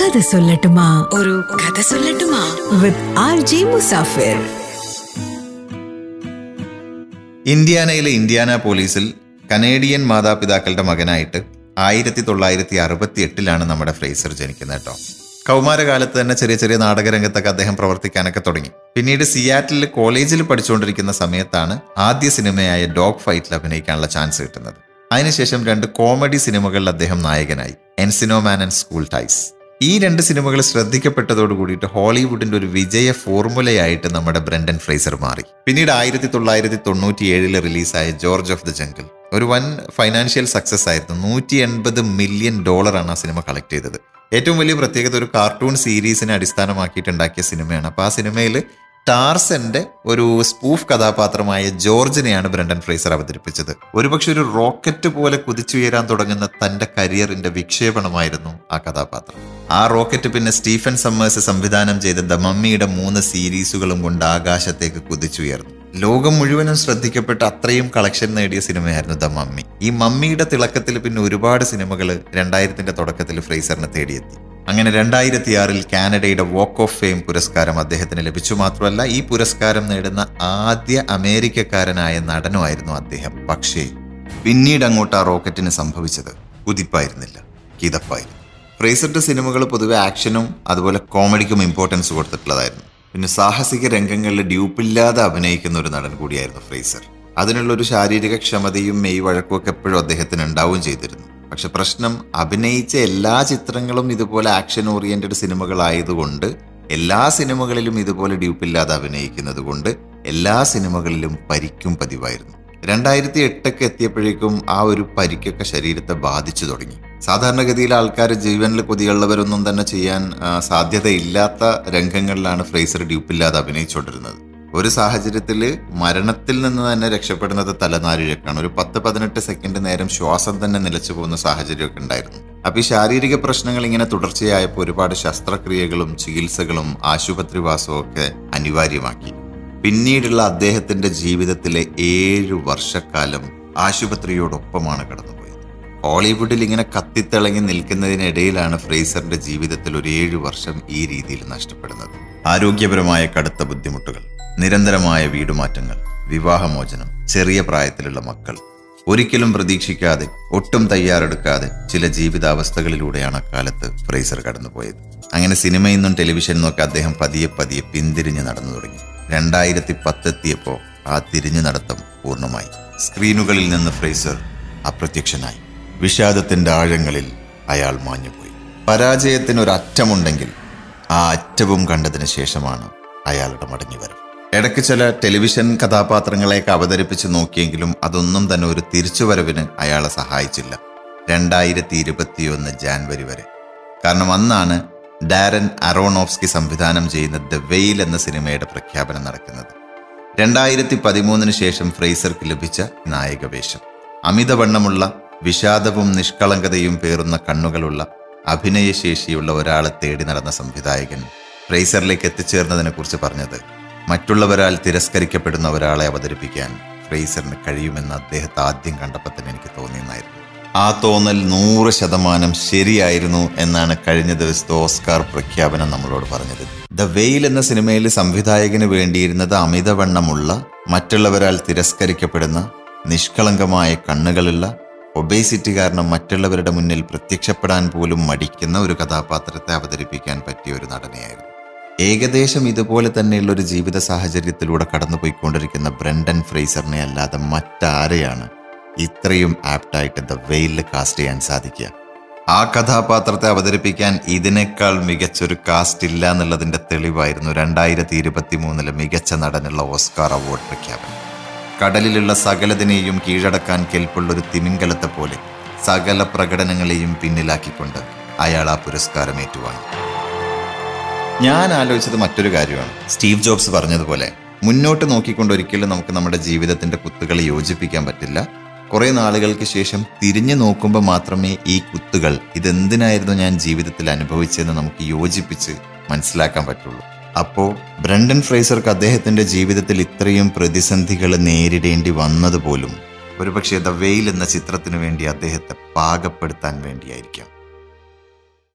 കഥ സൊല്ലട്ടുമാ. ഒരു കഥ സൊല്ലട്ടുമാ. With R J Musafir. ഇന്ത്യാനയിലെ Indiana പോലീസിൽ കനേഡിയൻ മാതാപിതാക്കളുടെ മകനായിട്ട് ആയിരത്തി തൊള്ളായിരത്തി അറുപത്തി എട്ടിലാണ് നമ്മുടെ ഫ്രേസർ ജനിക്കുന്നത് കേട്ടോ. കൗമാരകാലത്ത് തന്നെ ചെറിയ ചെറിയ നാടകരംഗത്തൊക്കെ അദ്ദേഹം പ്രവർത്തിക്കാനൊക്കെ തുടങ്ങി. പിന്നീട് സിയാറ്റിൽ കോളേജിൽ പഠിച്ചുകൊണ്ടിരിക്കുന്ന സമയത്താണ് ആദ്യ സിനിമയായ ഡോഗ് ഫൈറ്റിൽ അഭിനയിക്കാനുള്ള ചാൻസ് കിട്ടുന്നത്. അതിനുശേഷം രണ്ട് കോമഡി സിനിമകളിൽ അദ്ദേഹം നായകനായി. Encino Man and school ties. ഈ രണ്ട് സിനിമകൾ ശ്രദ്ധിക്കപ്പെട്ടതോട് കൂടിയിട്ട് ഹോളിവുഡിന്റെ ഒരു വിജയ ഫോർമുലയായിട്ട് നമ്മുടെ ബ്രണ്ടൻ ഫ്രൈസർ മാറി. പിന്നീട് ആയിരത്തി തൊള്ളായിരത്തി തൊണ്ണൂറ്റി ഏഴിൽ റിലീസായ ജോർജ് ഓഫ് ദ ജംഗിൾ. ഒരു വൻ ഫൈനാൻഷ്യൽ സക്സസ് ആയിരുന്നു. നൂറ്റി എൺപത് മില്യൺ ഡോളറാണ് ആ സിനിമ കളക്ട് ചെയ്തത്. ഏറ്റവും വലിയ പ്രത്യേകത ഒരു കാർട്ടൂൺ സീരീസിനെ അടിസ്ഥാനമാക്കിയിട്ടുണ്ടാക്കിയ സിനിമയാണ്. അപ്പോൾ ആ സിനിമയിൽ ടാർസന്റെ ഒരു സ്പൂഫ് കഥാപാത്രമായ ജോർജിനെയാണ് ബ്രണ്ടൻ ഫ്രേസർ അവതരിപ്പിച്ചത്. ഒരുപക്ഷെ ഒരു റോക്കറ്റ് പോലെ കുതിച്ചുയരാൻ തുടങ്ങുന്ന തന്റെ കരിയറിന്റെ വിക്ഷേപണമായിരുന്നു ആ കഥാപാത്രം. ആ റോക്കറ്റ് പിന്നെ സ്റ്റീഫൻ സമ്മേഴ്സ് സംവിധാനം ചെയ്ത ദ മമ്മിയുടെ മൂന്ന് സീരീസുകളും കൊണ്ട് ആകാശത്തേക്ക് കുതിച്ചുയർന്നു. ലോകം മുഴുവനും ശ്രദ്ധിക്കപ്പെട്ട അത്രയും കളക്ഷൻ നേടിയ സിനിമയായിരുന്നു ദ മമ്മി. ഈ മമ്മിയുടെ തിളക്കത്തിൽ പിന്നെ ഒരുപാട് സിനിമകൾ രണ്ടായിരത്തിന്റെ തുടക്കത്തിൽ ഫ്രേസറിനെ തേടിയെത്തി. അങ്ങനെ രണ്ടായിരത്തി ആറിൽ കാനഡയുടെ വോക്ക് ഓഫ് ഫെയിം പുരസ്കാരം അദ്ദേഹത്തിന് ലഭിച്ചു. മാത്രമല്ല ഈ പുരസ്കാരം നേടുന്ന ആദ്യ അമേരിക്കക്കാരനായ നടനുമായിരുന്നു അദ്ദേഹം. പക്ഷേ പിന്നീട് അങ്ങോട്ട് ആ റോക്കറ്റിന് സംഭവിച്ചത് കുതിപ്പായിരുന്നില്ല കിതപ്പായിരുന്നു. ഫ്രേസറിന്റെ സിനിമകൾ പൊതുവെ ആക്ഷനും അതുപോലെ കോമഡിക്കും ഇമ്പോർട്ടൻസ് കൊടുത്തിട്ടുള്ളതായിരുന്നു. പിന്നെ സാഹസിക രംഗങ്ങളിൽ ഡ്യൂപ്പില്ലാതെ അഭിനയിക്കുന്ന ഒരു നടൻ കൂടിയായിരുന്നു ഫ്രേസർ. അതിനുള്ള ഒരു ശാരീരിക ക്ഷമതയും മെയ് വഴക്കും ഒക്കെ എപ്പോഴും അദ്ദേഹത്തിന് ഉണ്ടാവുകയും ചെയ്തിരുന്നു. പക്ഷെ പ്രശ്നം അഭിനയിച്ച എല്ലാ ചിത്രങ്ങളും ഇതുപോലെ ആക്ഷൻ ഓറിയന്റഡ് സിനിമകളായതുകൊണ്ട് എല്ലാ സിനിമകളിലും ഇതുപോലെ ഡ്യൂപ്പില്ലാതെ അഭിനയിക്കുന്നത് കൊണ്ട് എല്ലാ സിനിമകളിലും പരിക്കും പതിവായിരുന്നു. രണ്ടായിരത്തി എട്ടൊക്കെ എത്തിയപ്പോഴേക്കും ആ ഒരു പരിക്കൊക്കെ ശരീരത്തെ ബാധിച്ചു തുടങ്ങി. സാധാരണഗതിയിൽ ആൾക്കാർ ജീവനിൽ കൊതിയുള്ളവരൊന്നും തന്നെ ചെയ്യാൻ സാധ്യതയില്ലാത്ത രംഗങ്ങളിലാണ് ഫ്രേസർ ഡ്യൂപ്പില്ലാതെ അഭിനയിച്ചുകൊണ്ടിരുന്നത്. ഒരു സാഹചര്യത്തിൽ മരണത്തിൽ നിന്ന് തന്നെ രക്ഷപ്പെടുന്നത് തലനാരിഴക്കാണ്. ഒരു പത്ത് പതിനെട്ട് സെക്കൻഡ് നേരം ശ്വാസം തന്നെ നിലച്ചു പോകുന്ന സാഹചര്യമൊക്കെ ഉണ്ടായിരുന്നു. അപ്പൊ ഈ ശാരീരിക പ്രശ്നങ്ങൾ ഇങ്ങനെ തുടർച്ചയായപ്പോൾ ഒരുപാട് ശസ്ത്രക്രിയകളും ചികിത്സകളും ആശുപത്രിവാസവും ഒക്കെ അനിവാര്യമാക്കി. പിന്നീടുള്ള അദ്ദേഹത്തിന്റെ ജീവിതത്തിലെ ഏഴു വർഷക്കാലം ആശുപത്രിയോടൊപ്പമാണ് കടന്നുപോയത്. ഹോളിവുഡിൽ ഇങ്ങനെ കത്തിത്തിളങ്ങി നിൽക്കുന്നതിനിടയിലാണ് ഫ്രേസറിന്റെ ജീവിതത്തിൽ ഒരു ഏഴു വർഷം ഈ രീതിയിൽ നഷ്ടപ്പെടുന്നത്. ആരോഗ്യപരമായ കടുത്ത ബുദ്ധിമുട്ടുകൾ. നിരന്തരമായ വീടുമാറ്റങ്ങൾ വിവാഹമോചനം ചെറിയ പ്രായത്തിലുള്ള മക്കൾ. ഒരിക്കലും പ്രതീക്ഷിക്കാതെ ഒട്ടും തയ്യാറെടുക്കാതെ ചില ജീവിതാവസ്ഥകളിലൂടെയാണ് അക്കാലത്ത് ഫ്രേസർ കടന്നുപോയത്. അങ്ങനെ സിനിമയിൽ നിന്നും ടെലിവിഷനിൽ നിന്നൊക്കെ അദ്ദേഹം പതിയെ പതിയെ പിന്തിരിഞ്ഞ് നടന്നു തുടങ്ങി. രണ്ടായിരത്തി പത്തെത്തിയപ്പോൾ ആ തിരിഞ്ഞു നടത്തം പൂർണമായി. സ്ക്രീനുകളിൽ നിന്ന് ഫ്രേസർ അപ്രത്യക്ഷനായി. വിഷാദത്തിന്റെ ആഴങ്ങളിൽ അയാൾ മാഞ്ഞുപോയി. പരാജയത്തിനൊരറ്റമുണ്ടെങ്കിൽ ആ അറ്റവും കണ്ടതിന് ശേഷമാണ് അയാളുടെ മടങ്ങിവരവ് ഇടയ്ക്ക് ചില ടെലിവിഷൻ കഥാപാത്രങ്ങളെയൊക്കെ അവതരിപ്പിച്ച് നോക്കിയെങ്കിലും അതൊന്നും തന്നെ ഒരു തിരിച്ചുവരവിന് അയാളെ സഹായിച്ചില്ല. രണ്ടായിരത്തി ഇരുപത്തിയൊന്ന് ജാൻവരി വരെ. കാരണം അന്നാണ് ഡാരൻ അറോണോഫ്സ്കി സംവിധാനം ചെയ്യുന്ന ദ വെയിൽ എന്ന സിനിമയുടെ പ്രഖ്യാപനം നടക്കുന്നത്. രണ്ടായിരത്തി പതിമൂന്നിന് ശേഷം ഫ്രേസർക്ക് ലഭിച്ച നായകവേഷം. അമിതവണ്ണമുള്ള വിഷാദവും നിഷ്കളങ്കതയും പേറുന്ന കണ്ണുകളുള്ള അഭിനയശേഷിയുള്ള ഒരാളെ തേടി നടന്ന സംവിധായകൻ ഫ്രേസറിലേക്ക് എത്തിച്ചേർന്നതിനെക്കുറിച്ച് പറഞ്ഞത് മറ്റുള്ളവരാൽ തിരസ്കരിക്കപ്പെടുന്ന ഒരാളെ അവതരിപ്പിക്കാൻ ഫ്രേസറിന് കഴിയുമെന്ന് അദ്ദേഹത്തെ ആദ്യം കണ്ടപ്പോൾ തന്നെ എനിക്ക് തോന്നിയെന്നായിരുന്നു. ആ തോന്നൽ നൂറ് ശതമാനം ശരിയായിരുന്നു എന്നാണ് കഴിഞ്ഞ ദിവസത്തെ ഓസ്കാർ പ്രഖ്യാപനം നമ്മളോട് പറഞ്ഞത്. ദ വെയിൽ എന്ന സിനിമയിൽ സംവിധായകന് വേണ്ടിയിരുന്നത് അമിതവണ്ണമുള്ള മറ്റുള്ളവരാൽ തിരസ്കരിക്കപ്പെടുന്ന നിഷ്കളങ്കമായ കണ്ണുകളുള്ള ഒബേസിറ്റി കാരണം മറ്റുള്ളവരുടെ മുന്നിൽ പ്രത്യക്ഷപ്പെടാൻ പോലും മടിക്കുന്ന ഒരു കഥാപാത്രത്തെ അവതരിപ്പിക്കാൻ പറ്റിയ ഒരു നടനെയായിരുന്നു. ഏകദേശം ഇതുപോലെ തന്നെയുള്ള ഒരു ജീവിത സാഹചര്യത്തിലൂടെ കടന്നുപോയിക്കൊണ്ടിരിക്കുന്ന ബ്രണ്ടൻ ഫ്രേസറിനെ അല്ലാതെ മറ്റാരെയാണ് ഇത്രയും ആപ്റ്റായിട്ട് ദ വെയിലിൽ കാസ്റ്റ് ചെയ്യാൻ സാധിക്കുക? ആ കഥാപാത്രത്തെ അവതരിപ്പിക്കാൻ ഇതിനേക്കാൾ മികച്ചൊരു കാസ്റ്റ് ഇല്ല എന്നുള്ളതിന്റെ തെളിവായിരുന്നു രണ്ടായിരത്തി ഇരുപത്തി മൂന്നിലെ മികച്ച നടനുള്ള ഓസ്കാർ അവാർഡ് പ്രഖ്യാപനം. കടലിലുള്ള സകലതിനെയും കീഴടക്കാൻ കെൽപ്പുള്ള ഒരു തിമിംഗലത്തെ പോലെ സകല പ്രകടനങ്ങളെയും പിന്നിലാക്കിക്കൊണ്ട് അയാൾ ആ പുരസ്കാരം ഏറ്റുവാങ്ങി. ഞാൻ ആലോചിച്ചത് മറ്റൊരു കാര്യമാണ്. സ്റ്റീവ് ജോബ്സ് പറഞ്ഞതുപോലെ മുന്നോട്ട് നോക്കിക്കൊണ്ട് ഒരിക്കലും നമുക്ക് നമ്മുടെ ജീവിതത്തിന്റെ കുത്തുകൾ യോജിപ്പിക്കാൻ പറ്റില്ല. കുറെ നാളുകൾക്ക് ശേഷം തിരിഞ്ഞു നോക്കുമ്പോൾ മാത്രമേ ഈ കുത്തുകൾ ഇതെന്തിനായിരുന്നു ഞാൻ ജീവിതത്തിൽ അനുഭവിച്ചതെന്ന് നമുക്ക് യോജിപ്പിച്ച് മനസ്സിലാക്കാൻ പറ്റുള്ളൂ. അപ്പോൾ ബ്രണ്ടൻ ഫ്രേസർക്ക് അദ്ദേഹത്തിന്റെ ജീവിതത്തിൽ ഇത്രയും പ്രതിസന്ധികൾ നേരിടേണ്ടി വന്നതുപോലും ഒരുപക്ഷെ ദ വെയിൽ എന്ന ചിത്രത്തിനു വേണ്ടി അദ്ദേഹത്തെ പാകപ്പെടുത്താൻ വേണ്ടിയായിരിക്കാം.